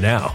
now.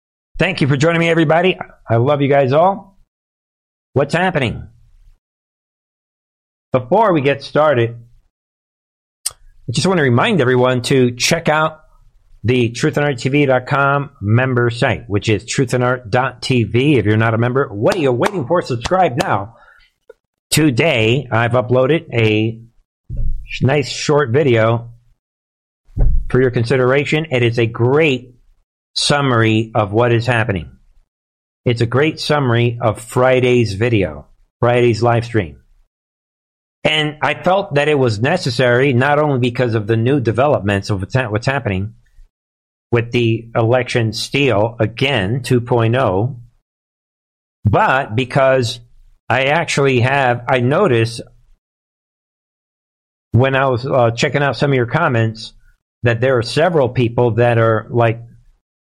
Thank you for joining me, everybody. I love you guys all. What's happening? Before we get started, I just want to remind everyone to check out the truthandarttv.com member site, which is truthandart.tv. If you're not a member, what are you waiting for? Subscribe now. Today, I've uploaded a nice short video for your consideration. It is a great summary of what is happening. It's a great summary of Friday's video, Friday's live stream. And I felt that it was necessary not only because of the new developments of what's happening, with the election steal again 2.0, but because I actually have, I noticed when I was uh, checking out some of your comments that there are several people that are like,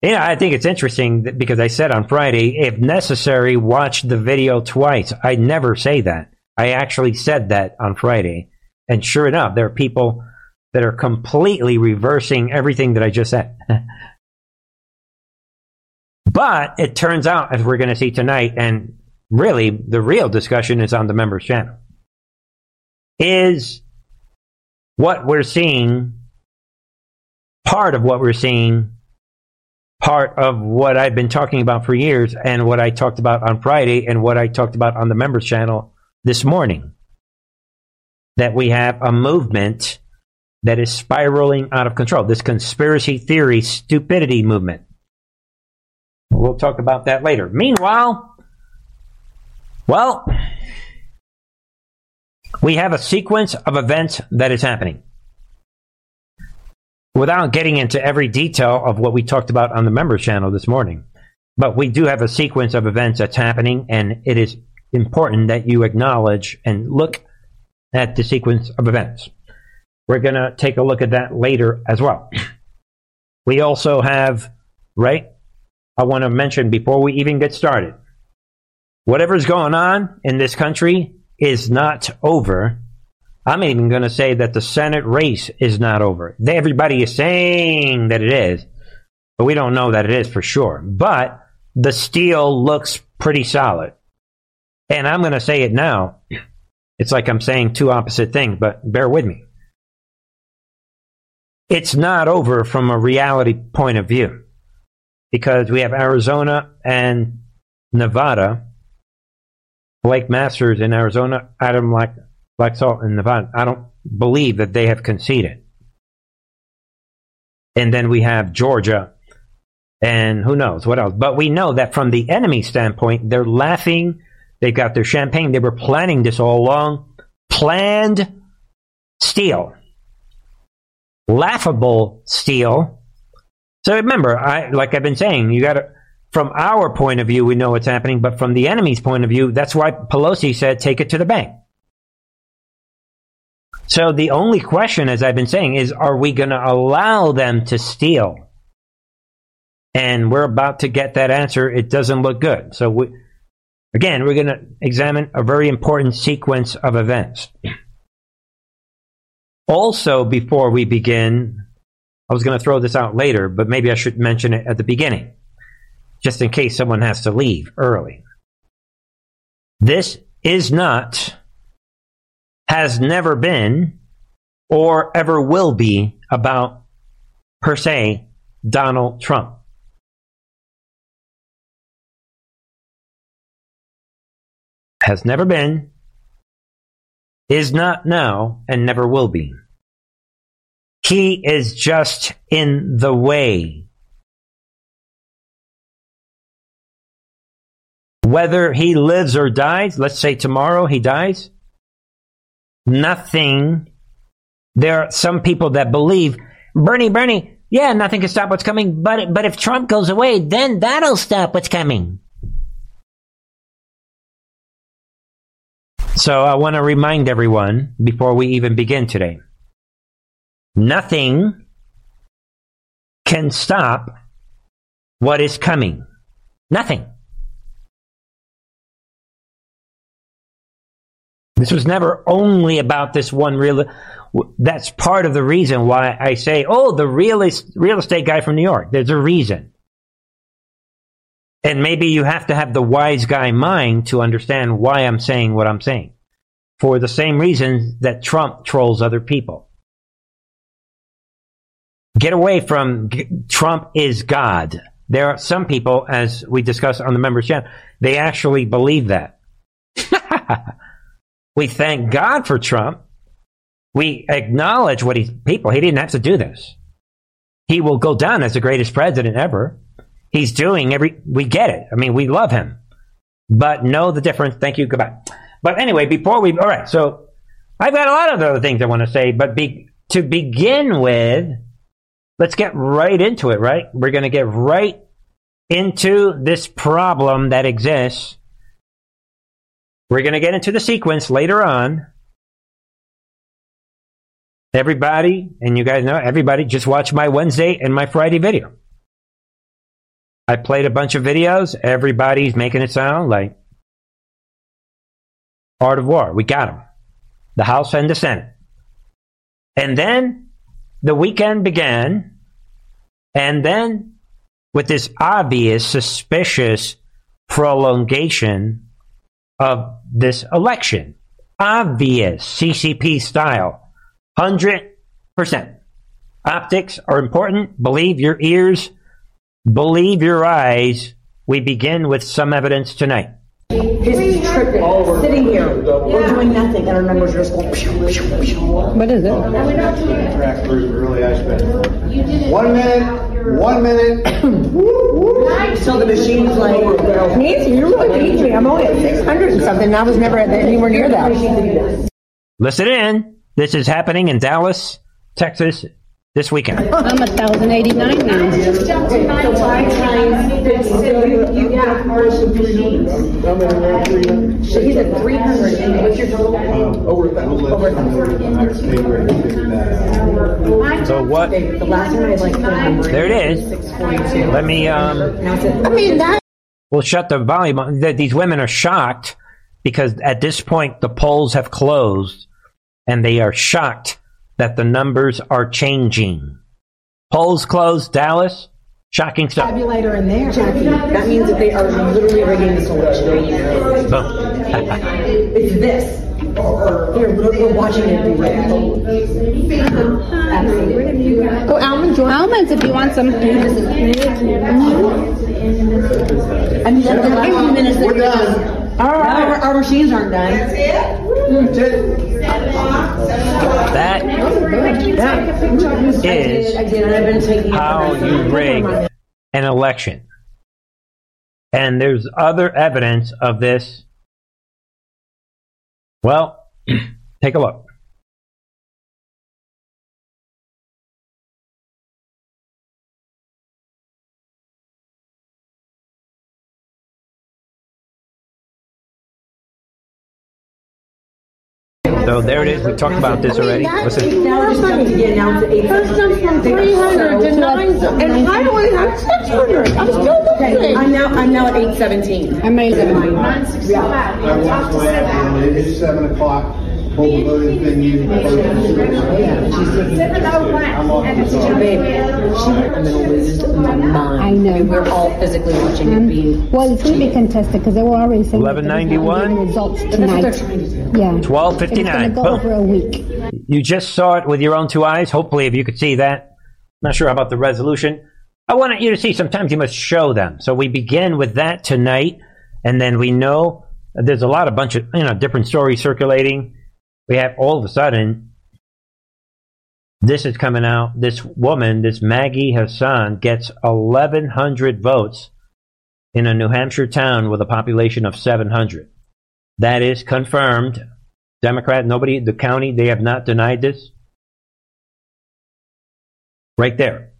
yeah, I think it's interesting because I said on Friday, if necessary, watch the video twice. I never say that. I actually said that on Friday. And sure enough, there are people that are completely reversing everything that I just said. but it turns out, as we're going to see tonight, and really the real discussion is on the members channel, is what we're seeing, part of what we're seeing, part of what I've been talking about for years, and what I talked about on Friday, and what I talked about on the members channel this morning. That we have a movement that is spiraling out of control. This conspiracy theory stupidity movement. We'll talk about that later. Meanwhile, well, we have a sequence of events that is happening. Without getting into every detail of what we talked about on the members channel this morning, but we do have a sequence of events that's happening, and it is important that you acknowledge and look at the sequence of events. We're going to take a look at that later as well. We also have, right? I want to mention before we even get started whatever's going on in this country is not over. I'm even going to say that the Senate race is not over. Everybody is saying that it is, but we don't know that it is for sure. But the steal looks pretty solid. And I'm going to say it now. It's like I'm saying two opposite things, but bear with me it's not over from a reality point of view because we have Arizona and Nevada. Blake Masters in Arizona, Adam Black, Laxalt in Nevada. I don't believe that they have conceded. And then we have Georgia and who knows what else. But we know that from the enemy standpoint, they're laughing. They've got their champagne. They were planning this all along. Planned steal laughable steal. So remember, I like I've been saying, you got to from our point of view, we know what's happening, but from the enemy's point of view, that's why Pelosi said, take it to the bank. So the only question, as I've been saying, is are we going to allow them to steal? And we're about to get that answer. It doesn't look good. So we, again, we're going to examine a very important sequence of events. Also, before we begin, I was going to throw this out later, but maybe I should mention it at the beginning, just in case someone has to leave early. This is not, has never been, or ever will be about, per se, Donald Trump. Has never been, is not now and never will be. He is just in the way. Whether he lives or dies, let's say tomorrow he dies, nothing. There are some people that believe, Bernie, Bernie, yeah, nothing can stop what's coming, but but if Trump goes away, then that'll stop what's coming. So I want to remind everyone before we even begin today. Nothing can stop what is coming. Nothing. This was never only about this one real. That's part of the reason why I say, oh, the real, real estate guy from New York. There's a reason. And maybe you have to have the wise guy mind to understand why I'm saying what I'm saying. For the same reason that Trump trolls other people. Get away from Trump is God. There are some people, as we discussed on the members channel, they actually believe that. We thank God for Trump. We acknowledge what he's people. He didn't have to do this. He will go down as the greatest president ever. He's doing every, we get it. I mean, we love him, but know the difference. Thank you. Goodbye. But anyway, before we, all right. So I've got a lot of other things I want to say, but be, to begin with, let's get right into it, right? We're going to get right into this problem that exists. We're going to get into the sequence later on. Everybody, and you guys know, everybody just watch my Wednesday and my Friday video. I played a bunch of videos. Everybody's making it sound like Art of War. We got them. The House and the Senate. And then the weekend began. And then with this obvious, suspicious prolongation of this election. Obvious CCP style. 100%. Optics are important. Believe your ears. Believe your eyes. We begin with some evidence tonight. Just tripping, sitting here, we're doing nothing, and our numbers are just going. What is it? One minute, one minute. So the machine's like, Nancy, you really beat me. I'm only at 600 and something, and I was never at anywhere near that. Listen in. This is happening in Dallas, Texas, this weekend. I'm 1,089 now. you got Marshall machines. So he's at three hundred, what's your total? Over a thousand. Over a thousand. So what? The last one I like four hundred. There it is. Let me um Now it's at I mean, that. we'll shut the volume on. These women are shocked because at this point the polls have closed and they are shocked that the numbers are changing. Polls closed, Dallas. Shocking stuff. tabulator in there. Jackie, that means that they are literally rigging this election. Boom. It's this. Here, we're, we're watching it be rigged. Absolutely. Oh, almonds. Almonds, if you want some. I mean, the last few minutes that We're done. Our, our, our machines aren't done. Mm. That is how you rig an election. And there's other evidence of this. Well, take a look. So there it is. We talked about this already. Listen. Now it's jumped again, now it's at eight. First jumped from 300 to 900, and I only have 600. I'm still Okay, losing. I'm now, I'm now at eight seventeen. Amazing. I want to land, and it's seven o'clock. Hold the voting thing in. I'm off the I'm gonna lose my mind. I know. And we're all physically watching it being. Mm. Well, it's going to be contested because they were already saying that they're not 1191. results That's what they're tonight. trying to do. Yeah. 1259. It's going to go over a week. You just saw it with your own two eyes. Hopefully, if you could see that. Not sure about the resolution. I want you to see. Sometimes you must show them. So we begin with that tonight, and then we know there's a lot of bunch of you know different stories circulating. We have all of a sudden this is coming out. This woman, this Maggie Hassan, gets 1,100 votes in a New Hampshire town with a population of 700. That is confirmed. Democrat, nobody, the county, they have not denied this. Right there.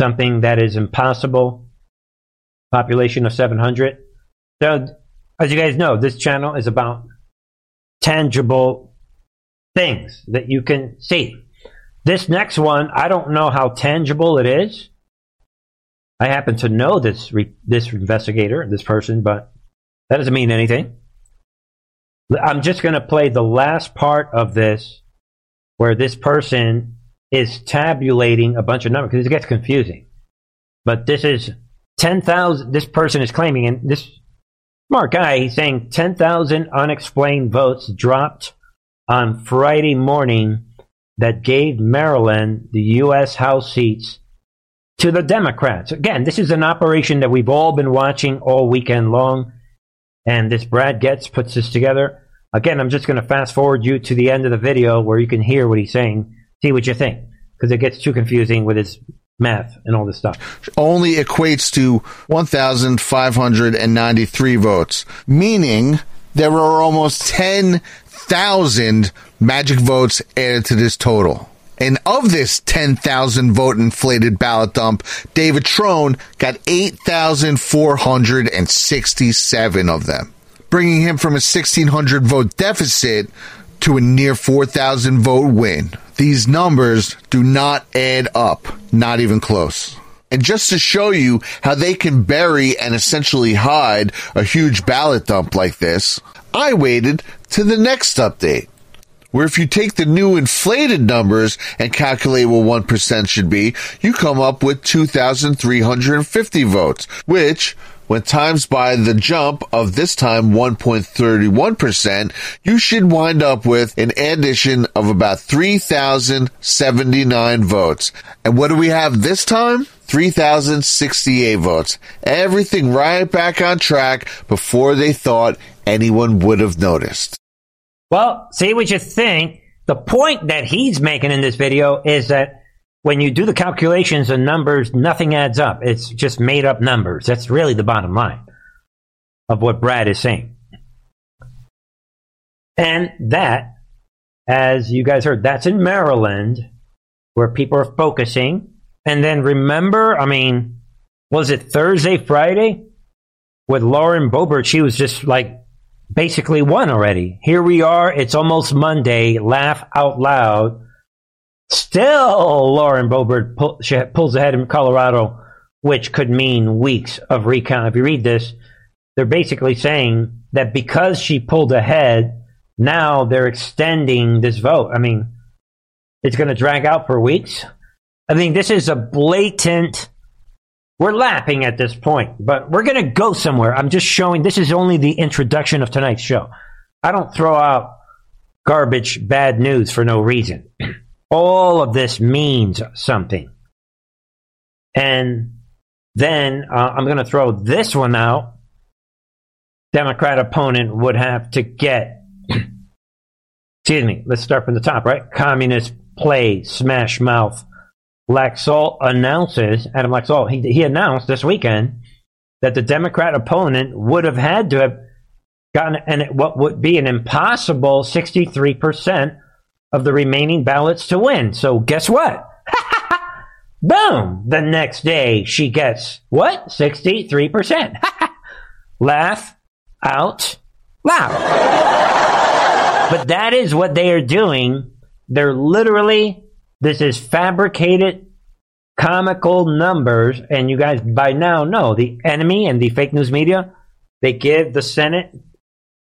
something that is impossible. Population of 700. So, as you guys know, this channel is about tangible things that you can see. This next one, I don't know how tangible it is. I happen to know this re- this investigator, this person, but that doesn't mean anything. I'm just going to play the last part of this where this person is tabulating a bunch of numbers because it gets confusing. But this is 10,000, this person is claiming, and this smart I he's saying 10,000 unexplained votes dropped on Friday morning that gave Maryland the U.S. House seats to the Democrats. Again, this is an operation that we've all been watching all weekend long, and this Brad Getz puts this together. Again, I'm just going to fast forward you to the end of the video where you can hear what he's saying, see what you think, because it gets too confusing with his math and all this stuff. Only equates to 1,593 votes, meaning there are almost 10,000 magic votes added to this total. And of this 10,000 vote inflated ballot dump, David Trone got 8,467 of them bringing him from a 1,600 vote deficit to a near 4,000 vote win. These numbers do not add up, not even close. And just to show you how they can bury and essentially hide a huge ballot dump like this, I waited to the next update. Where if you take the new inflated numbers and calculate what 1% should be, you come up with 2,350 votes, which when times by the jump of this time 1.31%, you should wind up with an addition of about 3,079 votes. And what do we have this time? 3,068 votes. Everything right back on track before they thought anyone would have noticed. Well, see what you think. The point that he's making in this video is that when you do the calculations and numbers, nothing adds up. It's just made up numbers. That's really the bottom line of what Brad is saying. And that, as you guys heard, that's in Maryland where people are focusing. And then remember, I mean, was it Thursday, Friday? With Lauren Boebert, she was just like basically won already. Here we are. It's almost Monday. Laugh out loud Still, Lauren Boebert pull, pulls ahead in Colorado, which could mean weeks of recount. If you read this, they're basically saying that because she pulled ahead, now they're extending this vote. I mean, it's going to drag out for weeks. I mean, this is a blatant. We're lapping at this point, but we're going to go somewhere. I'm just showing this is only the introduction of tonight's show. I don't throw out garbage, bad news for no reason. All of this means something. And then uh, I'm going to throw this one out. Democrat opponent would have to get, excuse me, let's start from the top, right? Communist play, smash mouth. Laxalt announces, Adam Laxalt, he, he announced this weekend that the Democrat opponent would have had to have gotten an, what would be an impossible 63% of the remaining ballots to win. So guess what? Boom! The next day she gets what? 63%. Laugh out loud. but that is what they are doing. They're literally, this is fabricated comical numbers. And you guys by now know the enemy and the fake news media, they give the Senate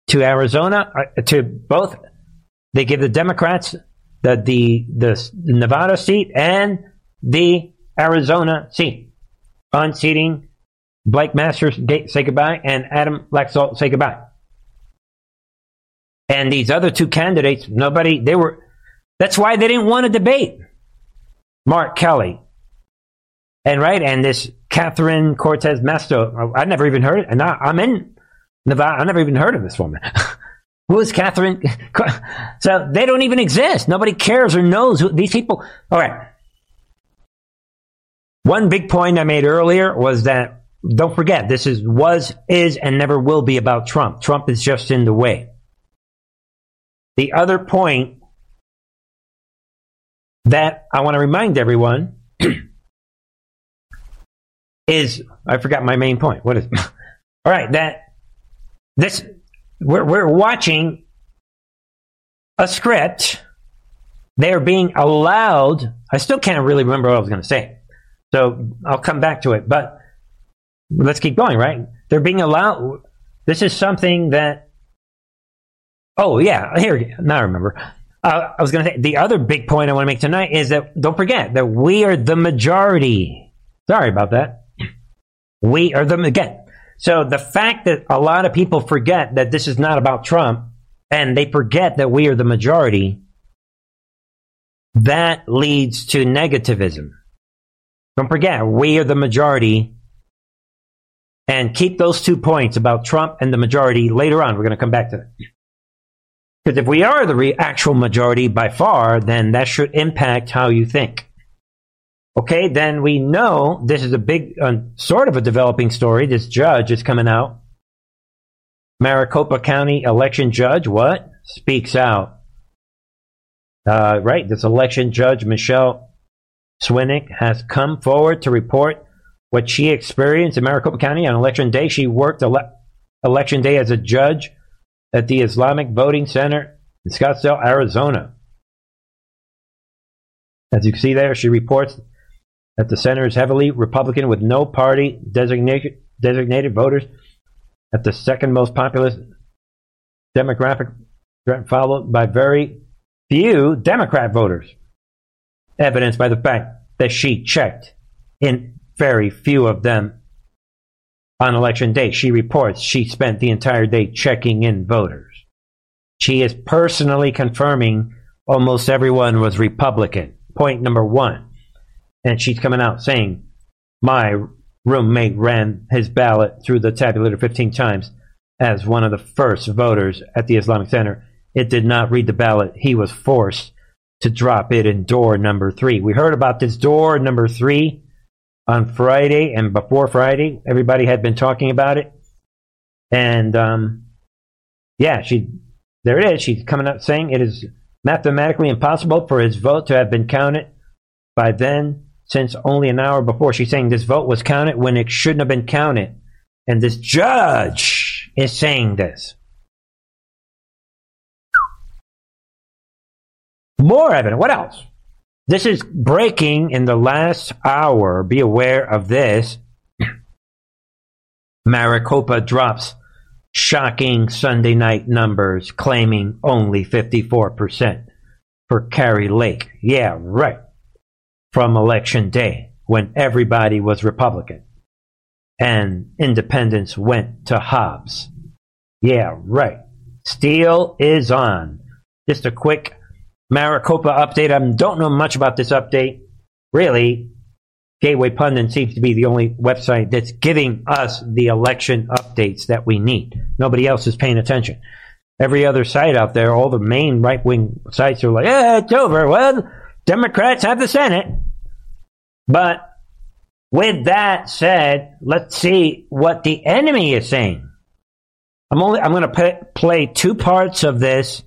to Arizona, uh, to both they give the Democrats the, the, the Nevada seat and the Arizona seat. Unseating Blake Masters say goodbye and Adam Laxalt say goodbye. And these other two candidates, nobody, they were, that's why they didn't want to debate. Mark Kelly. And right, and this Catherine Cortez Masto, I never even heard it. And I, I'm in Nevada, I never even heard of this woman. Who is Catherine? So they don't even exist. Nobody cares or knows who these people. All right. One big point I made earlier was that don't forget this is was is and never will be about Trump. Trump is just in the way. The other point that I want to remind everyone is I forgot my main point. What is all right? That this we're we're watching a script. They are being allowed. I still can't really remember what I was going to say, so I'll come back to it. But let's keep going. Right? They're being allowed. This is something that. Oh yeah, here now I remember. Uh, I was going to say the other big point I want to make tonight is that don't forget that we are the majority. Sorry about that. We are the again. So the fact that a lot of people forget that this is not about Trump and they forget that we are the majority, that leads to negativism. Don't forget, we are the majority. And keep those two points about Trump and the majority later on. We're going to come back to that. Because if we are the re- actual majority by far, then that should impact how you think. Okay, then we know this is a big, uh, sort of a developing story. This judge is coming out. Maricopa County election judge, what? Speaks out. Uh, right, this election judge, Michelle Swinick, has come forward to report what she experienced in Maricopa County on election day. She worked ele- election day as a judge at the Islamic Voting Center in Scottsdale, Arizona. As you can see there, she reports that the center is heavily Republican with no party designated, designated voters at the second most populous demographic, followed by very few Democrat voters, evidenced by the fact that she checked in very few of them on election day. She reports she spent the entire day checking in voters. She is personally confirming almost everyone was Republican. Point number one. And she's coming out saying, My roommate ran his ballot through the tabulator 15 times as one of the first voters at the Islamic Center. It did not read the ballot. He was forced to drop it in door number three. We heard about this door number three on Friday and before Friday. Everybody had been talking about it. And um, yeah, she there it is. She's coming out saying it is mathematically impossible for his vote to have been counted by then, since only an hour before. She's saying this vote was counted when it shouldn't have been counted. And this judge is saying this. More evidence. What else? This is breaking in the last hour. Be aware of this. Maricopa drops shocking Sunday night numbers claiming only 54% for Kari Lake. Yeah, right. From election day when everybody was Republican and independents went to Hobbs. Yeah, right. Steal is on. Just a quick Maricopa update. I don't know much about this update. Really, Gateway Pundit seems to be the only website that's giving us the election updates that we need. Nobody else is paying attention. Every other site out there, all the main right wing sites are like, yeah, it's over. Well, Democrats have the Senate. But with that said, let's see what the enemy is saying. I'm only I'm going to play two parts of this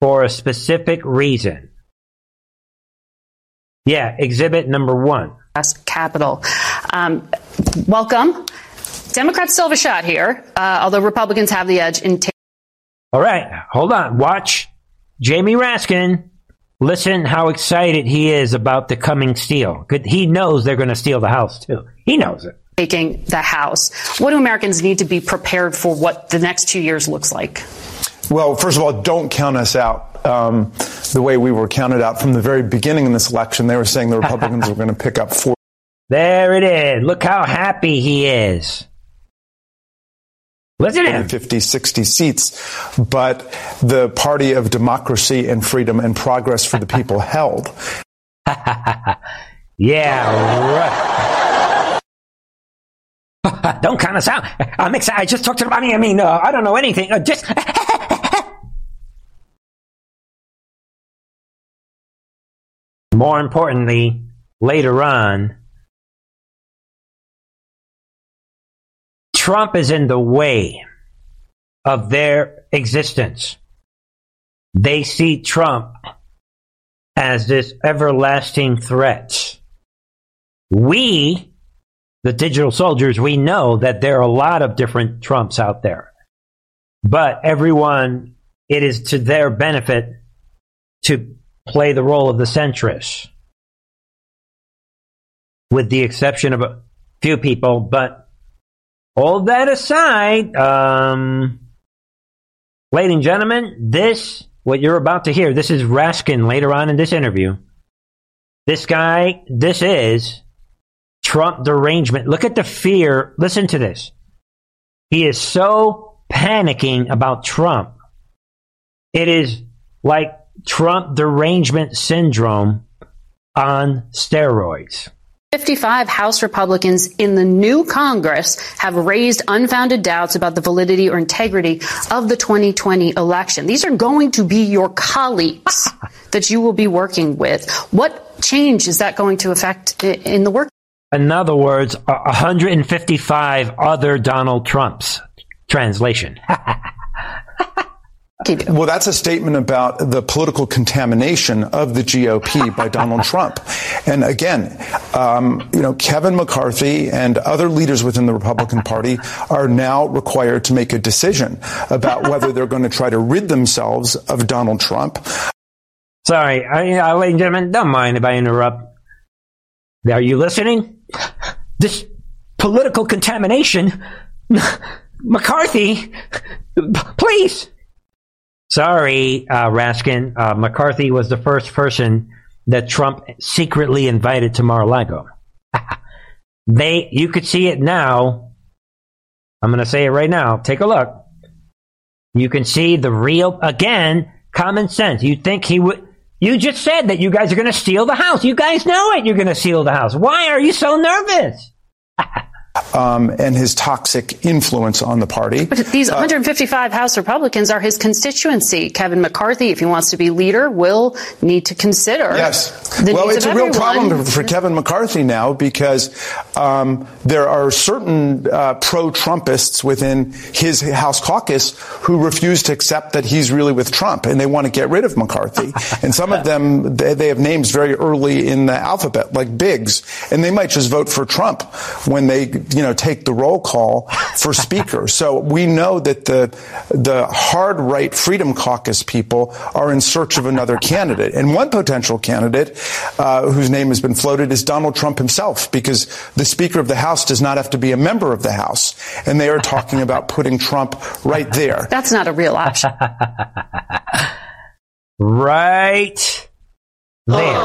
for a specific reason. Yeah, exhibit number one. Capital. Um, welcome. Democrats still have a shot here, uh, although Republicans have the edge in. T- All right, hold on. Watch Jamie Raskin. Listen how excited he is about the coming steal. He knows they're going to steal the House, too. He knows it. Taking the House. What do Americans need to be prepared for what the next two years looks like? Well, first of all, don't count us out um, the way we were counted out from the very beginning in this election. They were saying the Republicans were going to pick up four. There it is. Look how happy he is. Listen to him. 50, 60 seats, but the party of democracy and freedom and progress for the people held. yeah, right. don't kind of sound. I'm excited. I just talked to the. I mean, I mean, uh, I don't know anything. Uh, just. More importantly, later on, Trump is in the way of their existence. They see Trump as this everlasting threat. We the digital soldiers, we know that there are a lot of different Trumps out there. But everyone, it is to their benefit to play the role of the centrist, with the exception of a few people. But all that aside, um, ladies and gentlemen, this, what you're about to hear, this is Raskin later on in this interview. This guy, this is Trump derangement. Look at the fear. Listen to this. He is so panicking about Trump. It is like Trump derangement syndrome on steroids. 55 House Republicans in the new Congress have raised unfounded doubts about the validity or integrity of the 2020 election. These are going to be your colleagues that you will be working with. What change is that going to affect in the work? In other words, 155 other Donald Trumps. Translation. Well, that's a statement about the political contamination of the GOP by Donald Trump. And again, um, you know, Kevin McCarthy and other leaders within the Republican Party are now required to make a decision about whether they're going to try to rid themselves of Donald Trump. Sorry, I, I, ladies and gentlemen, don't mind if I interrupt. Are you listening? This political contamination, McCarthy, please Sorry, uh, Raskin. Uh, McCarthy was the first person that Trump secretly invited to Mar-a-Lago. they, you could see it now. I'm going to say it right now. Take a look. You can see the real, again, common sense. You think he would, you just said that you guys are going to steal the house. You guys know it. You're going to steal the house. Why are you so nervous? um, and his toxic influence on the party. But these 155 uh, House Republicans are his constituency. Kevin McCarthy, if he wants to be leader, will need to consider. Yes. well, it's a everyone. real problem for Kevin McCarthy now because um, there are certain uh, pro-Trumpists within his House caucus who refuse to accept that he's really with Trump, and they want to get rid of McCarthy. and some of them, they, they have names very early in the alphabet, like Biggs, and they might just vote for Trump when they you know, take the roll call for speaker. so we know that the, the hard right Freedom Caucus people are in search of another candidate. And one potential candidate, uh, whose name has been floated is Donald Trump himself, because the Speaker of the House does not have to be a member of the House. And they are talking about putting Trump right there. That's not a real option. right there.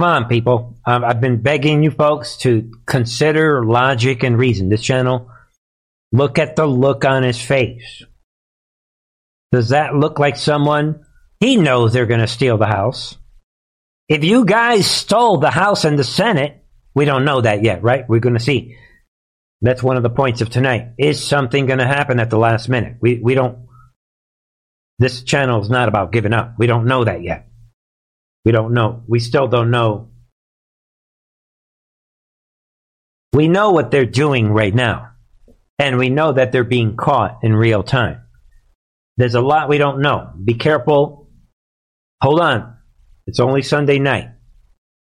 Come on, people. Um, I've been begging you folks to consider logic and reason. This channel, look at the look on his face. Does that look like someone? He knows they're going to steal the House. If you guys stole the House and the Senate, we don't know that yet, right? We're going to see. That's one of the points of tonight. Is something going to happen at the last minute? We, we don't. This channel is not about giving up. We don't know that yet. We don't know. We still don't know. We know what they're doing right now. And we know that they're being caught in real time. There's a lot we don't know. Be careful. Hold on. It's only Sunday night.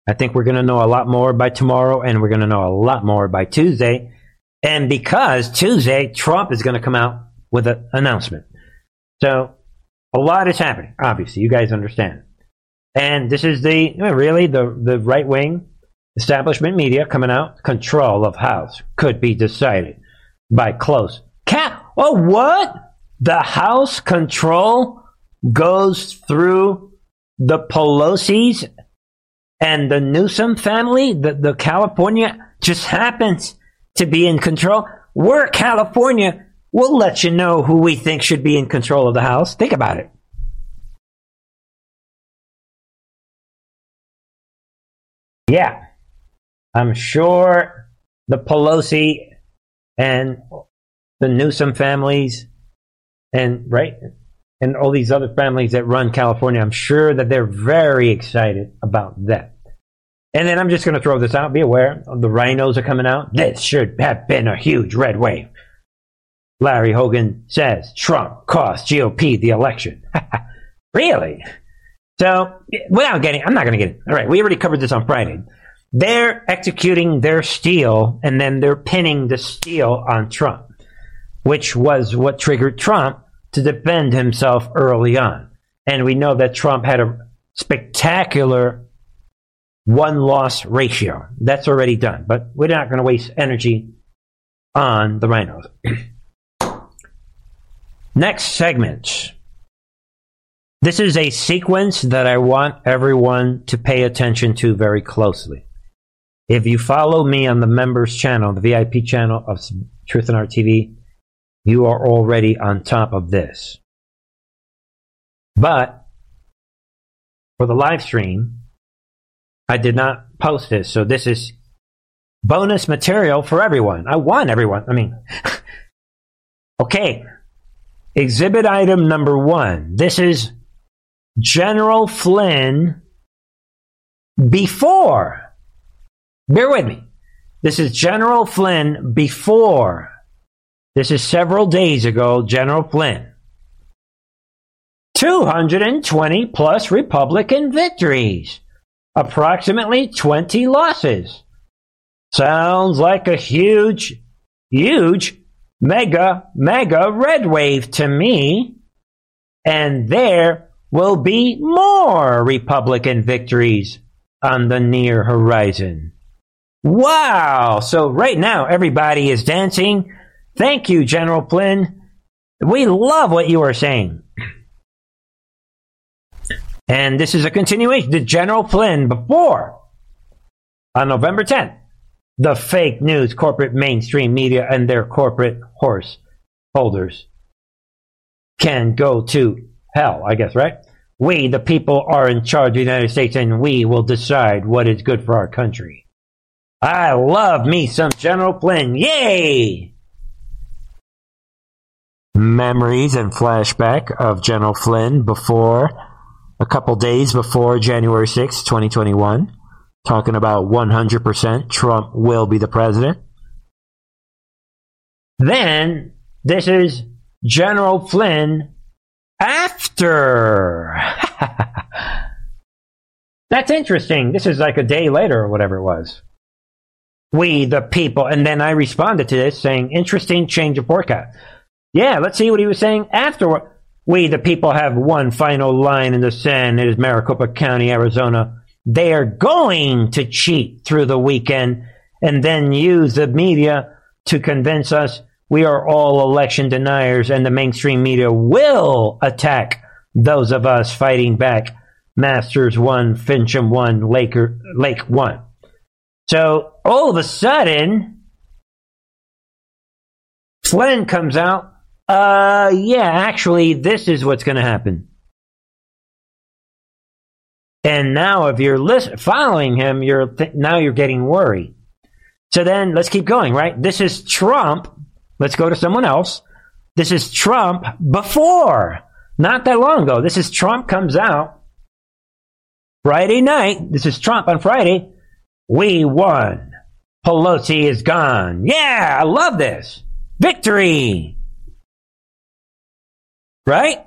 I think we're going to know a lot more by tomorrow, and we're going to know a lot more by Tuesday. And because Tuesday, Trump is going to come out with an announcement. So a lot is happening, obviously. You guys understand. And this is the really the, the right wing establishment media coming out. Control of House could be decided by close. Cap? Oh, what? The House control goes through the Pelosi's and the Newsom family. The, the California just happens to be in control. We're California. We'll let you know who we think should be in control of the House. Think about it. Yeah, I'm sure the Pelosi and the Newsom families and right and all these other families that run California, I'm sure that they're very excited about that. And then I'm just going to throw this out. Be aware, the rhinos are coming out. This should have been a huge red wave. Larry Hogan says Trump cost GOP the election. really? So, without getting, I'm not going to get it. All right, we already covered this on Friday. They're executing their steal and then they're pinning the steal on Trump, which was what triggered Trump to defend himself early on. And we know that Trump had a spectacular one loss ratio. That's already done, but we're not going to waste energy on the rhinos. Next segment. This is a sequence that I want everyone to pay attention to very closely. If you follow me on the members channel, the VIP channel of Truth and Art TV, you are already on top of this. But for the live stream, I did not post this, so this is bonus material for everyone. I want everyone. I mean, okay. Exhibit item number one. This is General Flynn before. Bear with me. This is General Flynn before. This is several days ago, General Flynn. 220 plus Republican victories. Approximately 20 losses. Sounds like a huge, huge, mega, mega red wave to me. And there will be more Republican victories on the near horizon. Wow! So right now everybody is dancing. Thank you, General Flynn. We love what you are saying. And this is a continuation. The General Flynn before on November 10th the fake news, corporate mainstream media, and their corporate horse holders can go to hell, I guess, right? We, the people, are in charge of the United States, and we will decide what is good for our country. I love me some General Flynn. Yay! Memories and flashback of General Flynn before, a couple days before January 6, 2021 talking about 100% Trump will be the president. Then this is General Flynn after. That's interesting. This is like a day later or whatever it was. We, the people. And then I responded to this saying, interesting change of forecast. Yeah, let's see what he was saying after. We, the people, have one final line in the sand. It is Maricopa County, Arizona they are going to cheat through the weekend and then use the media to convince us we are all election deniers and the mainstream media will attack those of us fighting back. Masters one, Finchem one, Laker, Lake one. So all of a sudden, Flynn comes out. Uh, yeah, actually, this is what's going to happen. And now, if you're list- following him, you're th- now you're getting worried. So then, let's keep going. Right? This is Trump. Let's go to someone else. This is Trump before, not that long ago. This is Trump comes out Friday night. This is Trump on Friday. We won. Pelosi is gone. Yeah, I love this. Victory. Right?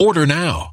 Order now.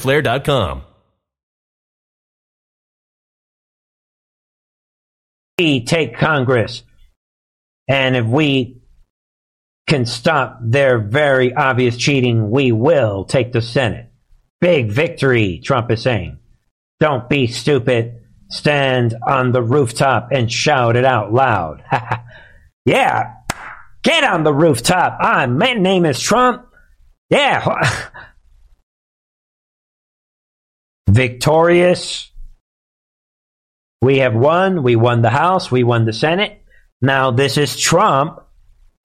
We take Congress, and if we can stop their very obvious cheating, we will take the Senate. Big victory, Trump is saying. Don't be stupid. Stand on the rooftop and shout it out loud. yeah, get on the rooftop. Ah, my name is Trump. Yeah. Victorious. We have won. We won the House. We won the Senate. Now this is Trump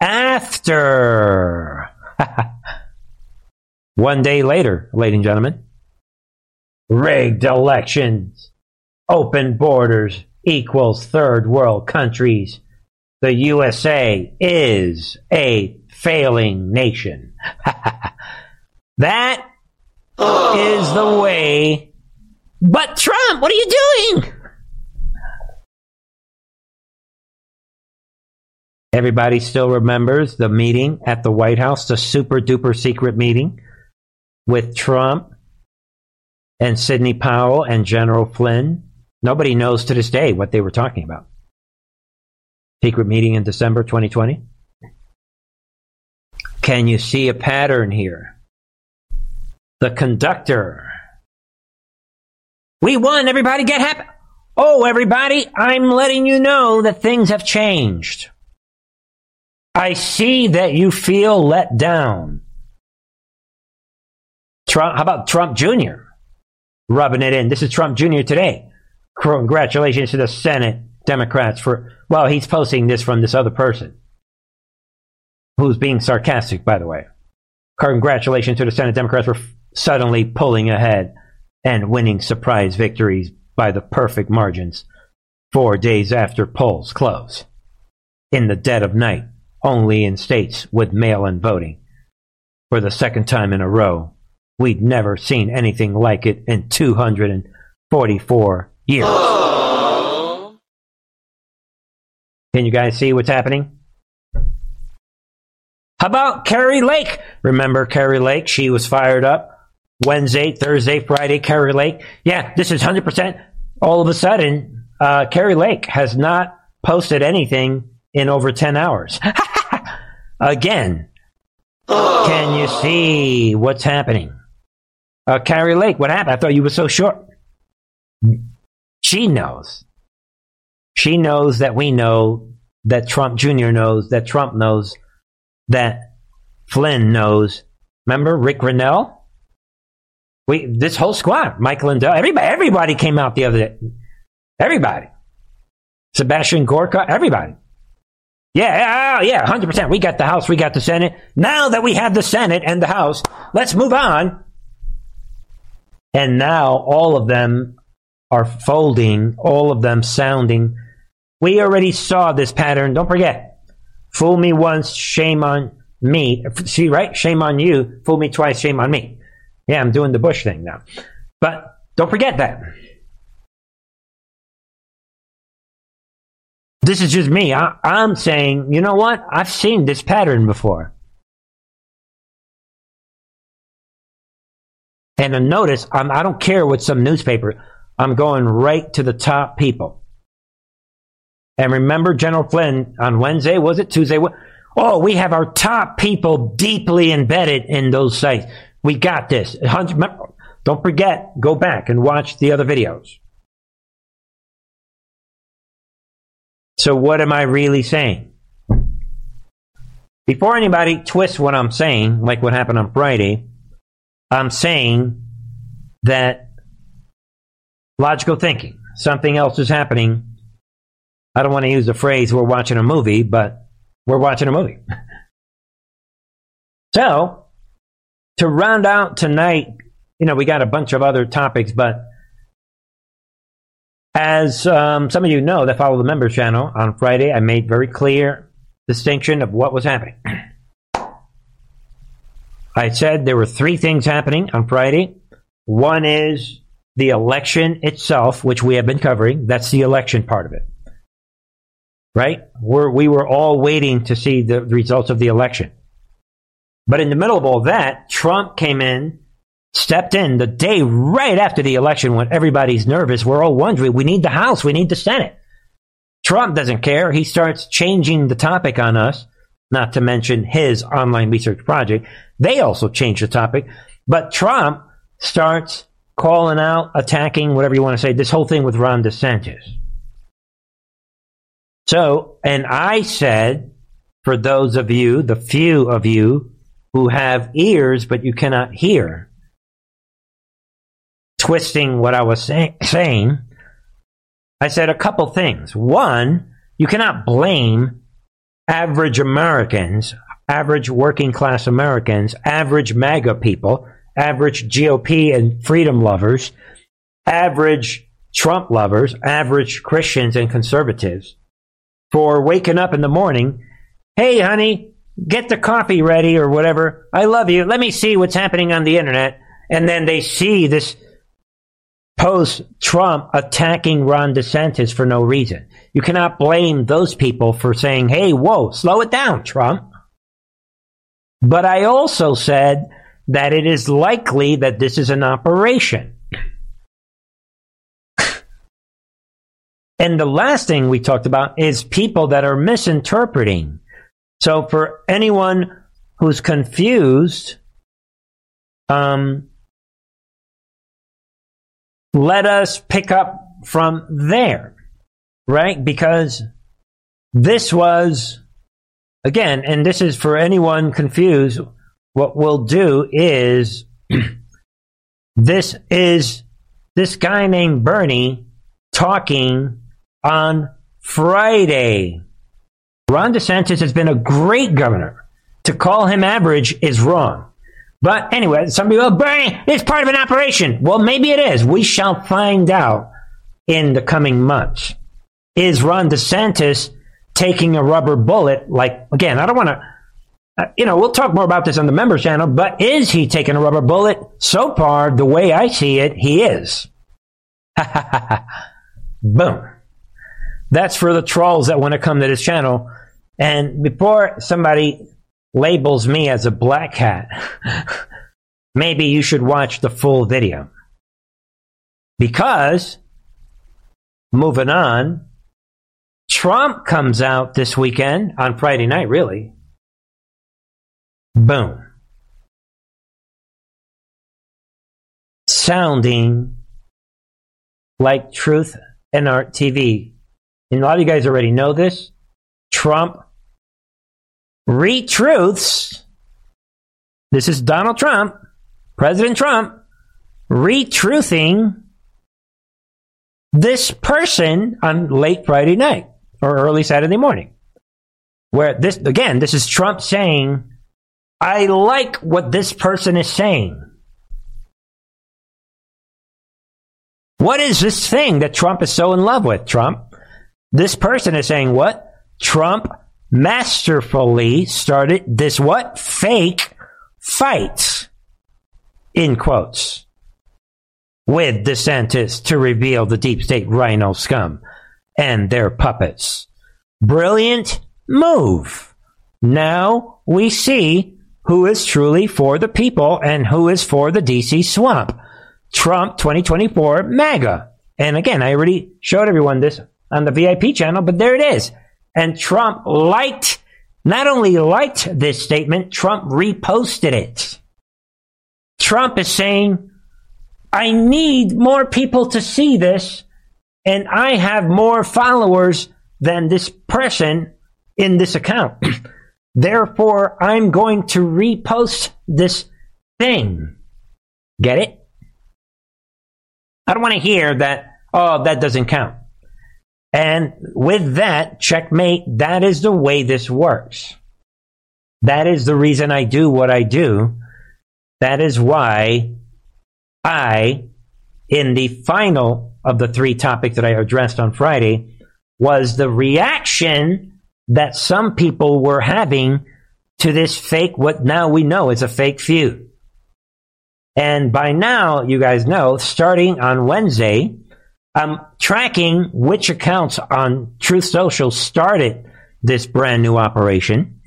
after. One day later, ladies and gentlemen. Rigged elections, open borders equals third world countries. The USA is a failing nation. that is the way. But Trump, what are you doing? Everybody still remembers the meeting at the White House, the super duper secret meeting with Trump and Sidney Powell and General Flynn. Nobody knows to this day what they were talking about. Secret meeting in December 2020. Can you see a pattern here? The conductor. We won, everybody get happy. Oh, everybody, I'm letting you know that things have changed. I see that you feel let down. Trump, how about Trump Jr. rubbing it in? This is Trump Jr. today. Congratulations to the Senate Democrats for, well, he's posting this from this other person who's being sarcastic, by the way. Congratulations to the Senate Democrats for suddenly pulling ahead and winning surprise victories by the perfect margins four days after polls close. In the dead of night, only in states with mail in voting. For the second time in a row, we'd never seen anything like it in 244 years. Can you guys see what's happening? How about Kari Lake? Remember Kari Lake? She was fired up. Wednesday, Thursday, Friday, Kari Lake. Yeah, this is 100%. All of a sudden, uh, Kari Lake has not posted anything in over 10 hours. Again, can you see what's happening? Uh, Kari Lake, what happened? I thought you were so short. She knows. She knows that we know, that Trump Jr. knows, that Trump knows, that Flynn knows, Remember Rick Grenell? We this whole squad, Mike Lindell, everybody, everybody came out the other day. Everybody. Sebastian Gorka, everybody. Yeah, yeah, hundred percent. We got the House, we got the Senate. Now that we have the Senate and the House, let's move on. And now all of them are folding, all of them sounding. We already saw this pattern. Don't forget. Fool me once, shame on me. See, right? Shame on you. Fool me twice, shame on me. Yeah, I'm doing the Bush thing now. But don't forget that. This is just me. I, am saying, you know what? I've seen this pattern before. And a notice, I'm, I don't care what some newspaper, I'm going right to the top people. And remember General Flynn on Wednesday, was it Tuesday? Oh, we have our top people deeply embedded in those sites. We got this. Don't forget, go back and watch the other videos. So, what am I really saying? Before anybody twists what I'm saying, like what happened on Friday, I'm saying that logical thinking, something else is happening. I don't want to use the phrase we're watching a movie, but we're watching a movie. so, to round out tonight, you know, we got a bunch of other topics, but as um, some of you know that follow the members channel, on Friday I made very clear distinction of what was happening. I said there were three things happening on Friday. One is the election itself, which we have been covering. That's the election part of it. Right? We're, we were all waiting to see the results of the election. But in the middle of all that, Trump came in, stepped in the day right after the election when everybody's nervous. We're all wondering, we need the House, we need the Senate. Trump doesn't care. He starts changing the topic on us, not to mention his online research project. They also change the topic. But Trump starts calling out, attacking, whatever you want to say, this whole thing with Ron DeSantis. So, and I said, for those of you, the few of you who have ears but you cannot hear. Twisting what I was say- saying, I said a couple things. One, you cannot blame average Americans, average working class Americans, average MAGA people, average GOP and freedom lovers, average Trump lovers, average Christians and conservatives for waking up in the morning. Hey, honey, get the coffee ready or whatever. I love you. Let me see what's happening on the internet. And then they see this post Trump attacking Ron DeSantis for no reason. You cannot blame those people for saying, hey, whoa, slow it down, Trump. But I also said that it is likely that this is an operation. and the last thing we talked about is people that are misinterpreting so for anyone who's confused, um, let us pick up from there, right? Because this was, again, and this is for anyone confused, what we'll do is this is this guy named Bernie talking on Friday. Ron DeSantis has been a great governor. To call him average is wrong. But anyway, some people, Bernie, it's part of an operation. Well, maybe it is. We shall find out in the coming months. Is Ron DeSantis taking a rubber bullet? Like, again, I don't want to, uh, you know, we'll talk more about this on the member channel, but is he taking a rubber bullet? So far, the way I see it, he is. Boom. That's for the trolls that want to come to this channel. And before somebody labels me as a black hat, maybe you should watch the full video. Because, moving on, Trump comes out this weekend, on Friday night, really. Boom. Sounding like Truth and Art TV and a lot of you guys already know this, Trump retruths This is Donald Trump, President Trump, retruthing this person on late Friday night or early Saturday morning. Where this, again, this is Trump saying, I like what this person is saying. What is this thing that Trump is so in love with, Trump? This person is saying what? Trump masterfully started this what? Fake fight. In quotes. With DeSantis to reveal the deep state rhino scum and their puppets. Brilliant move. Now we see who is truly for the people and who is for the DC swamp. Trump 2024 MAGA. And again, I already showed everyone this on the VIP channel, but there it is. And Trump liked, not only liked this statement, Trump reposted it. Trump is saying, I need more people to see this, and I have more followers than this person in this account. Therefore, I'm going to repost this thing. Get it? I don't want to hear that, oh, that doesn't count. And with that, checkmate, that is the way this works. That is the reason I do what I do. That is why I, in the final of the three topics that I addressed on Friday, was the reaction that some people were having to this fake, what now we know is a fake feud. And by now, you guys know, starting on Wednesday, I'm tracking which accounts on Truth Social started this brand new operation.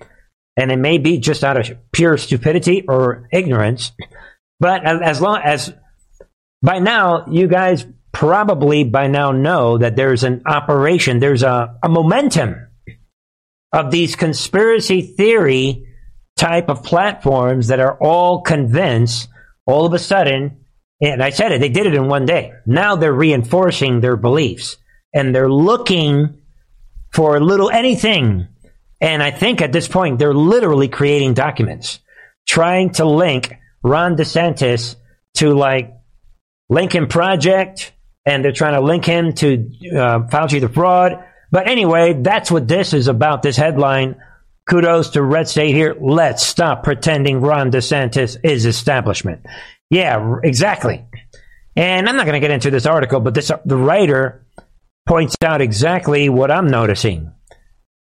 And it may be just out of pure stupidity or ignorance. But as long as by now, you guys probably by now know that there's an operation, there's a, a momentum of these conspiracy theory type of platforms that are all convinced all of a sudden, and I said it, they did it in one day. Now they're reinforcing their beliefs and they're looking for little anything. And I think at this point, they're literally creating documents trying to link Ron DeSantis to like Lincoln Project, and they're trying to link him to uh, Fauci the fraud. But anyway, that's what this is about. This headline. Kudos to Red State here. Let's stop pretending Ron DeSantis is establishment. Yeah, exactly. And I'm not going to get into this article, but this the writer points out exactly what I'm noticing.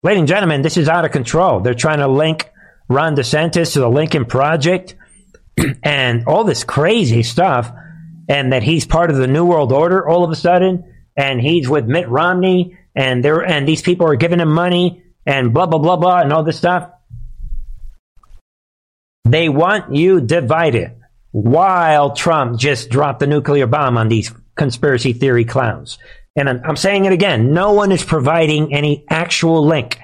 Ladies and gentlemen, this is out of control. They're trying to link Ron DeSantis to the Lincoln Project and all this crazy stuff, and that he's part of the New World Order all of a sudden, and he's with Mitt Romney, and there and these people are giving him money and blah, blah, blah, blah, and all this stuff. They want you divided while Trump just dropped the nuclear bomb on these conspiracy theory clowns. And I'm, I'm saying it again. No one is providing any actual link.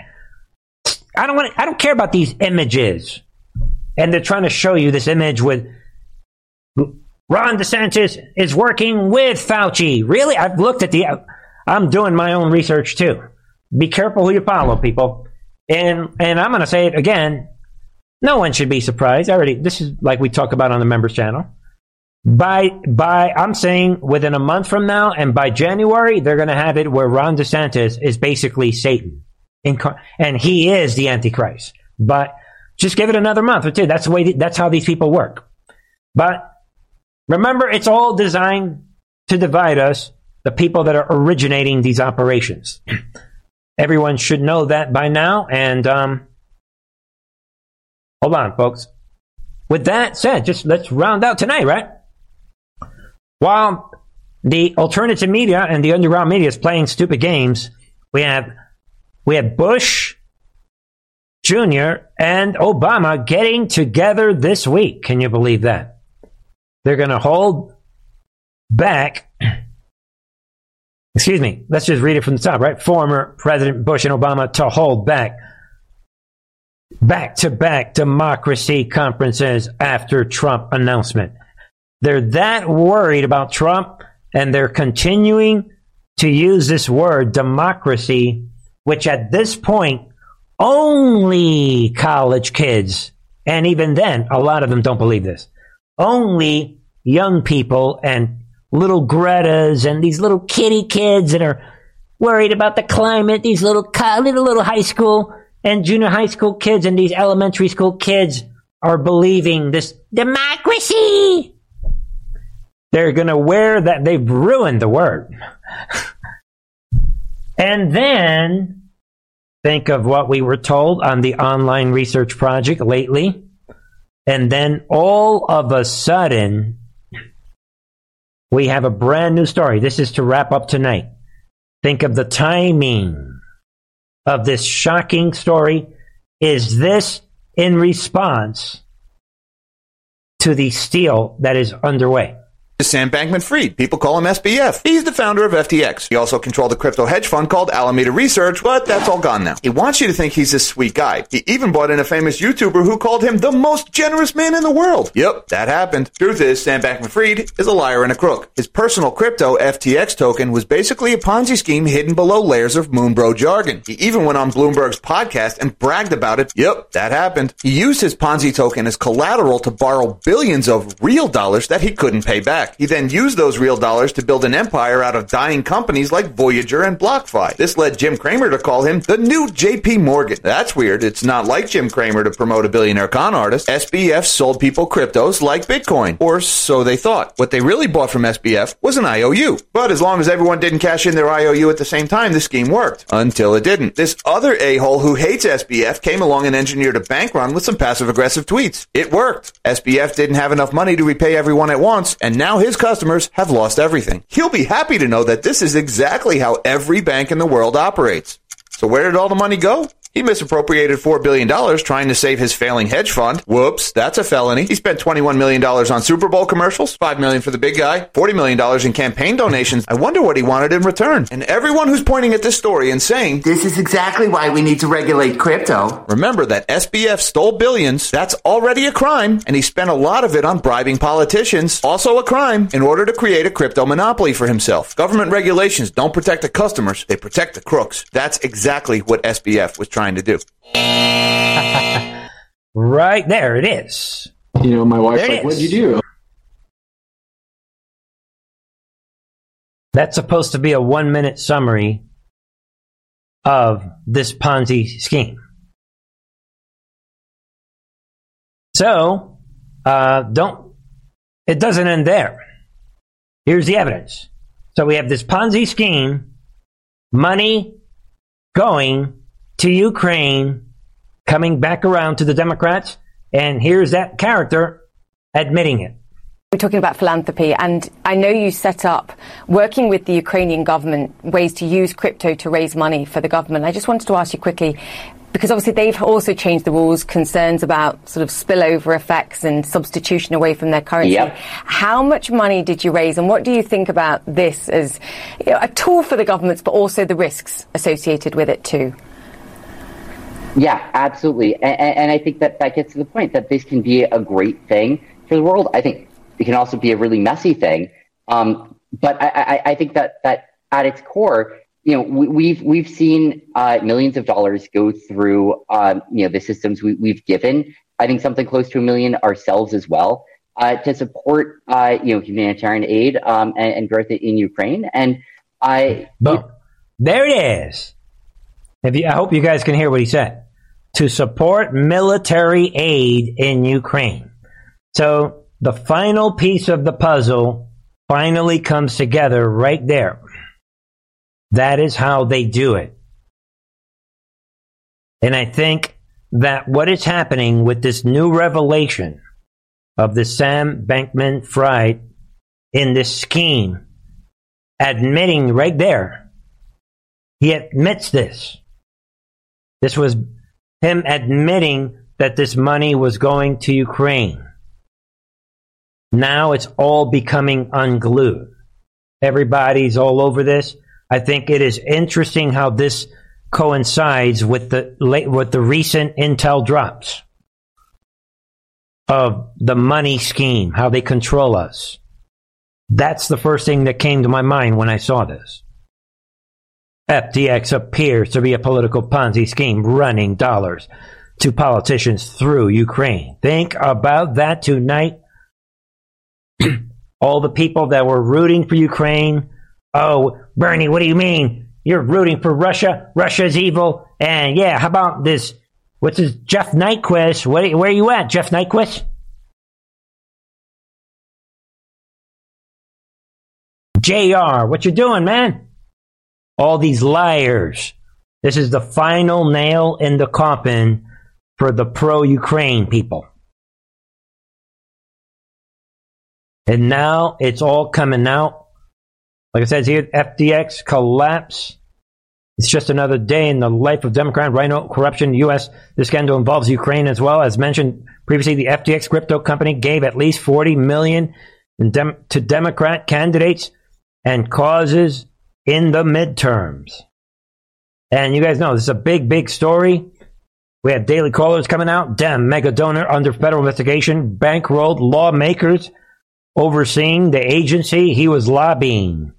I don't want. I don't care about these images. And they're trying to show you this image with Ron DeSantis is working with Fauci. Really? I've looked at the. I'm doing my own research too. Be careful who you follow, people. And and I'm going to say it again. No one should be surprised. I already this is like we talk about on the members channel. By by I'm saying within a month from now and by January they're going to have it where Ron DeSantis is basically Satan. And he is the antichrist. But just give it another month or two. That's the way that's how these people work. But remember it's all designed to divide us, the people that are originating these operations. Everyone should know that by now. And um, hold on, folks. With that said, just let's round out tonight, right? While the alternative media and the underground media is playing stupid games, we have we have Bush Jr. and Obama getting together this week. Can you believe that? They're going to hold back excuse me, let's just read it from the top, right? Former President Bush and Obama to hold back back to back democracy conferences after Trump announcement. They're that worried about Trump and they're continuing to use this word democracy, which at this point only college kids And even then, a lot of them don't believe this. Only young people and little Greta's and these little kitty kids that are worried about the climate, these little, little, little high school and junior high school kids and these elementary school kids are believing this democracy. They're going to wear that. They've ruined the word. and then think of what we were told on the online research project lately. And then all of a sudden, we have a brand new story. This is to wrap up tonight. Think of the timing of this shocking story. Is this in response to the steal that is underway? Sam Bankman Fried. People call him SBF. He's the founder of FTX. He also controlled a crypto hedge fund called Alameda Research, but that's all gone now. He wants you to think he's this sweet guy. He even brought in a famous YouTuber who called him the most generous man in the world. Yep, that happened. Truth is, Sam Bankman Fried is a liar and a crook. His personal crypto FTX token was basically a Ponzi scheme hidden below layers of Moonbro jargon. He even went on Bloomberg's podcast and bragged about it. Yep, that happened. He used his Ponzi token as collateral to borrow billions of real dollars that he couldn't pay back. He then used those real dollars to build an empire out of dying companies like Voyager and BlockFi. This led Jim Cramer to call him the new JP Morgan. That's weird. It's not like Jim Cramer to promote a billionaire con artist. SBF sold people cryptos like Bitcoin, or so they thought. What they really bought from SBF was an IOU. But as long as everyone didn't cash in their IOU at the same time, the scheme worked. Until it didn't. This other a-hole who hates SBF came along and engineered a bank run with some passive aggressive tweets. It worked. SBF didn't have enough money to repay everyone at once, and now his customers have lost everything. He'll be happy to know that this is exactly how every bank in the world operates. So where did all the money go? He misappropriated $4 billion trying to save his failing hedge fund. Whoops, that's a felony. He spent $21 million on Super Bowl commercials, 5 million for the big guy, $40 million in campaign donations. I wonder what he wanted in return. And everyone who's pointing at this story and saying, This is exactly why we need to regulate crypto. Remember that SBF stole billions. That's already a crime. And he spent a lot of it on bribing politicians. Also a crime in order to create a crypto monopoly for himself. Government regulations don't protect the customers. They protect the crooks. That's exactly what SBF was trying to do. right there it is. You know, my wife's There like, "What'd you do?" That's supposed to be a one minute summary of this Ponzi scheme. So, uh, don't, it doesn't end there. Here's the evidence. So we have this Ponzi scheme, money going to Ukraine, coming back around to the Democrats, and here's that character admitting it. We're talking about philanthropy, and I know you set up, working with the Ukrainian government, ways to use crypto to raise money for the government. I just wanted to ask you quickly, because obviously they've also changed the rules, concerns about sort of spillover effects and substitution away from their currency. Yep. How much money did you raise, and what do you think about this as you know, a tool for the governments, but also the risks associated with it too? Yeah, absolutely. And, and I think that that gets to the point that this can be a great thing for the world. I think it can also be a really messy thing. Um, but I, I, I think that, that at its core, you know, we, we've we've seen uh, millions of dollars go through, um, you know, the systems we, we've given. I think something close to a million ourselves as well uh, to support, uh, you know, humanitarian aid um, and, and growth in Ukraine. And I, Boom. There it is. You, I hope you guys can hear what he said. To support military aid in Ukraine. So the final piece of the puzzle finally comes together right there. That is how they do it. And I think that what is happening with this new revelation of the Sam Bankman Fried in this scheme, admitting right there, he admits this. This was him admitting that this money was going to Ukraine. Now it's all becoming unglued. Everybody's all over this. I think it is interesting how this coincides with the with the recent intel drops of the money scheme, how they control us. That's the first thing that came to my mind when I saw this. FTX appears to be a political Ponzi scheme running dollars to politicians through Ukraine. Think about that tonight. All the people that were rooting for Ukraine. Oh, Bernie, what do you mean? You're rooting for Russia? Russia's evil. And yeah, how about this? What's this? Jeff Nyquist. Where, where are you at, Jeff Nyquist? JR, what you doing, man? All these liars. This is the final nail in the coffin for the pro Ukraine people. And now it's all coming out. Like I said here, FTX collapse. It's just another day in the life of Democrat rhino corruption U.S. This scandal involves Ukraine as well. As mentioned previously, the FTX crypto company gave at least 40 million dem- to Democrat candidates and causes in the midterms. And you guys know this is a big, big story. We have daily callers coming out. Dem mega donor under federal investigation, bankrolled lawmakers overseeing the agency he was lobbying.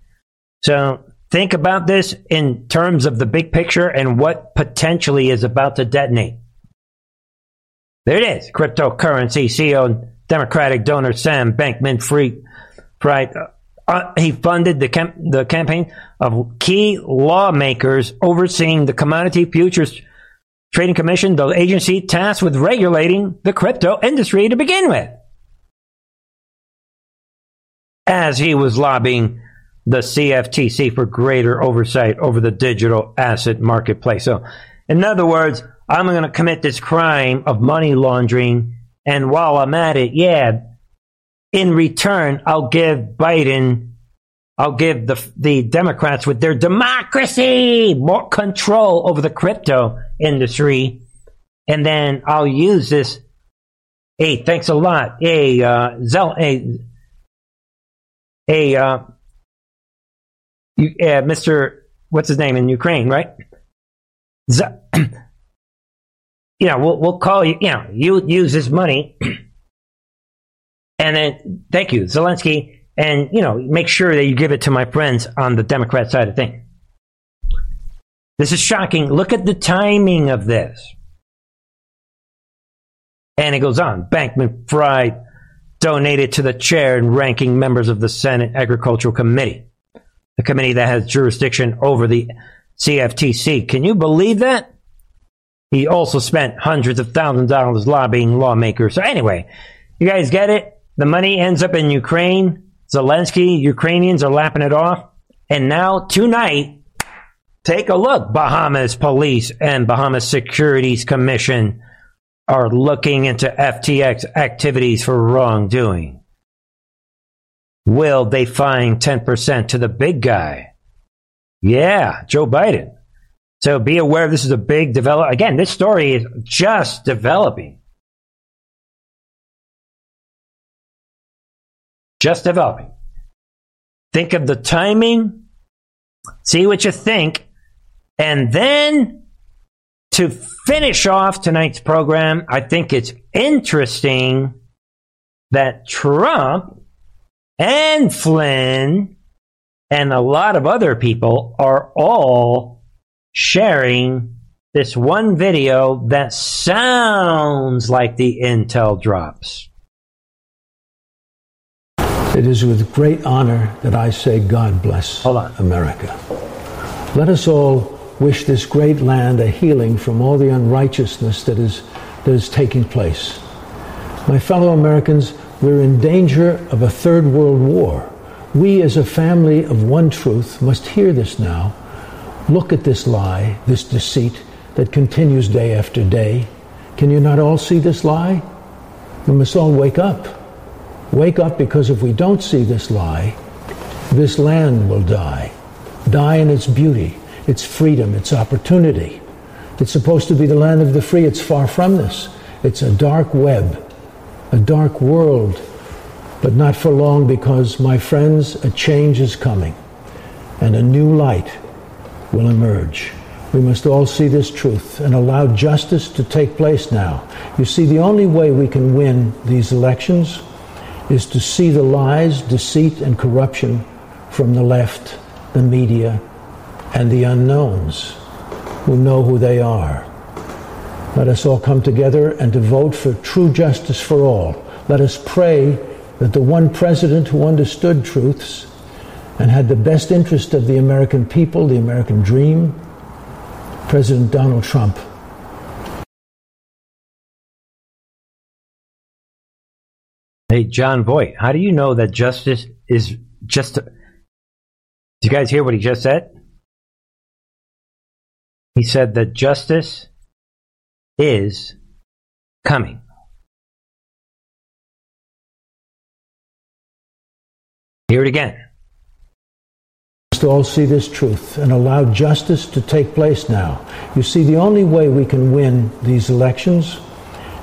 So think about this in terms of the big picture and what potentially is about to detonate. There it is. Cryptocurrency CEO Democratic donor Sam Bankman Fried. Uh, he funded the, cam- the campaign of key lawmakers overseeing the Commodity Futures Trading Commission, the agency tasked with regulating the crypto industry to begin with. As he was lobbying the CFTC for greater oversight over the digital asset marketplace. So, in other words, I'm going to commit this crime of money laundering, and while I'm at it, yeah, in return, I'll give Biden, I'll give the, the Democrats with their democracy more control over the crypto industry. And then I'll use this. Hey, thanks a lot. Hey, uh, Zel, hey, hey, uh, you, uh, Mr. What's his name in Ukraine, right? Z- you know, we'll, we'll call you, you know, you use this money And then, thank you, Zelensky. And, you know, make sure that you give it to my friends on the Democrat side of things. This is shocking. Look at the timing of this. And it goes on. Bankman Fried donated to the chair and ranking members of the Senate Agricultural Committee, the committee that has jurisdiction over the CFTC. Can you believe that? He also spent hundreds of thousands of dollars lobbying lawmakers. So, anyway, you guys get it? The money ends up in Ukraine. Zelensky, Ukrainians are lapping it off. And now, tonight, take a look. Bahamas Police and Bahamas Securities Commission are looking into FTX activities for wrongdoing. Will they fine 10% to the big guy? Yeah, Joe Biden. So be aware this is a big develop. Again, this story is just developing. Just developing. Think of the timing, see what you think, and then to finish off tonight's program, I think it's interesting that Trump and Flynn and a lot of other people are all sharing this one video that sounds like the Intel drops. It is with great honor that I say, God bless America. Let us all wish this great land a healing from all the unrighteousness that is, that is taking place. My fellow Americans, we're in danger of a third world war. We, as a family of one truth, must hear this now. Look at this lie, this deceit that continues day after day. Can you not all see this lie? We must all wake up. Wake up because if we don't see this lie, this land will die. Die in its beauty, its freedom, its opportunity. It's supposed to be the land of the free. It's far from this. It's a dark web, a dark world, but not for long because, my friends, a change is coming and a new light will emerge. We must all see this truth and allow justice to take place now. You see, the only way we can win these elections is to see the lies, deceit, and corruption from the left, the media, and the unknowns who know who they are. Let us all come together and to vote for true justice for all. Let us pray that the one president who understood truths and had the best interest of the American people, the American dream, President Donald Trump, Hey, Jon Voight, how do you know that justice is just. Do you guys hear what he just said? He said that justice is coming. Hear it again. To all see this truth and allow justice to take place now. You see, the only way we can win these elections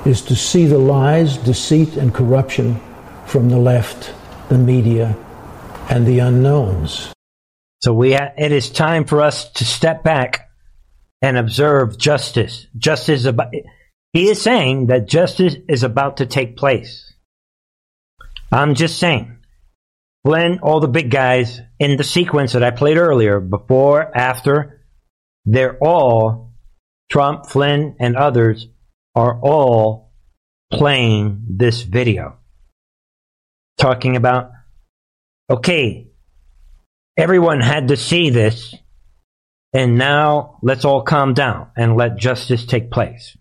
is to see the lies, deceit, and corruption from the left, the media, and the unknowns. So we ha- it is time for us to step back and observe justice. Justice about he is saying that justice is about to take place. I'm just saying. Flynn, all the big guys in the sequence that I played earlier, before, after, they're all Trump, Flynn, and others are all playing this video. Talking about, okay, everyone had to see this, and now let's all calm down and let justice take place.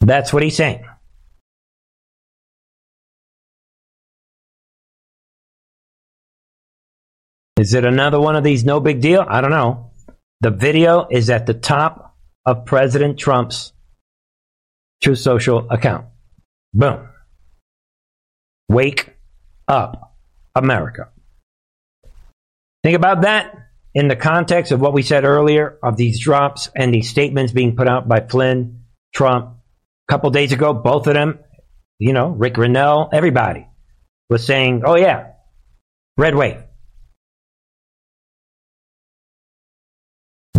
That's what he's saying. Is it another one of these no big deal? I don't know. The video is at the top of President Trump's Truth Social account. Boom. Wake up, America. Think about that in the context of what we said earlier of these drops and these statements being put out by Flynn, Trump. A couple days ago, both of them, you know, Rick Grenell, everybody was saying, oh, yeah, red wave.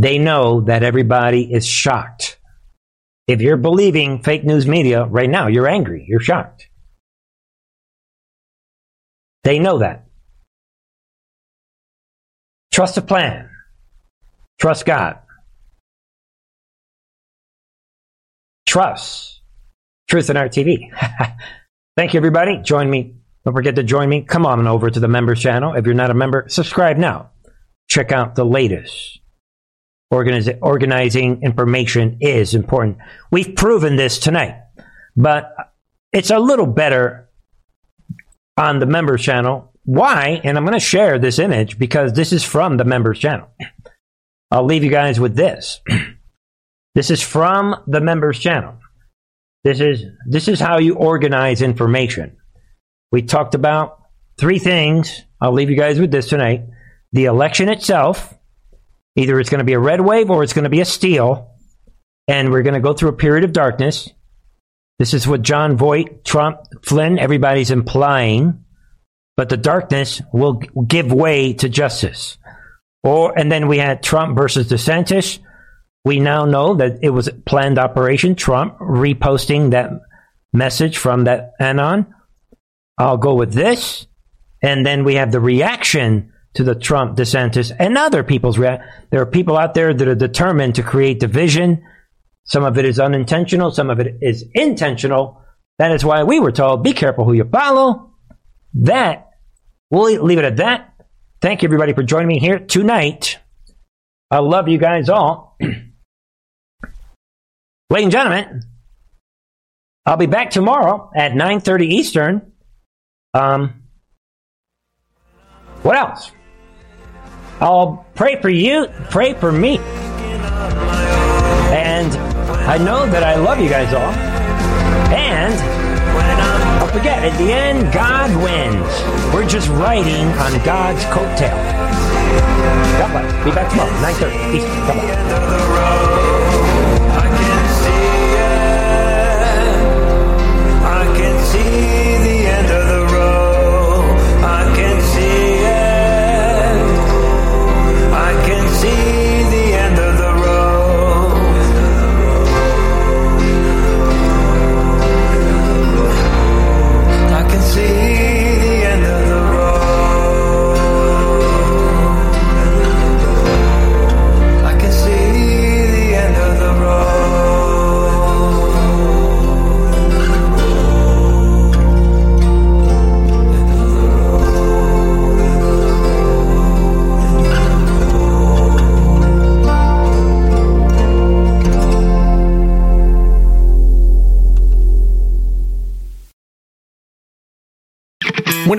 They know that everybody is shocked. If you're believing fake news media right now, you're angry, you're shocked. They know that. Trust the plan. Trust God. Trust Truth in Art TV. Thank you, everybody. Join me. Don't forget to join me. Come on over to the members channel. If you're not a member, subscribe now. Check out the latest Organiz- organizing information is important. We've proven this tonight, but it's a little better on the members channel. Why? And I'm going to share this image because this is from the members channel. I'll leave you guys with this. this is from the members channel. This is this is how you organize information. We talked about three things. I'll leave you guys with this tonight. The election itself, Either it's going to be a red wave or it's going to be a steal, and we're going to go through a period of darkness. This is what Jon Voight, Trump, Flynn, everybody's implying. But the darkness will give way to justice. Or and then we had Trump versus DeSantis. We now know that it was planned operation. Trump reposting that message from that Anon. I'll go with this. And then we have the reaction to the Trump, DeSantis, and other people's react. There are people out there that are determined to create division. Some of it is unintentional, some of it is intentional. That is why we were told, be careful who you follow. That, we'll leave it at that. Thank you everybody for joining me here tonight. I love you guys all. Ladies and gentlemen, I'll be back tomorrow at 9.30 Eastern. Um, what else? I'll pray for you, pray for me. And I know that I love you guys all. And don't forget, at the end, God wins. We're just riding on God's coattail. God bless. Be back tomorrow, 9.30 Eastern. God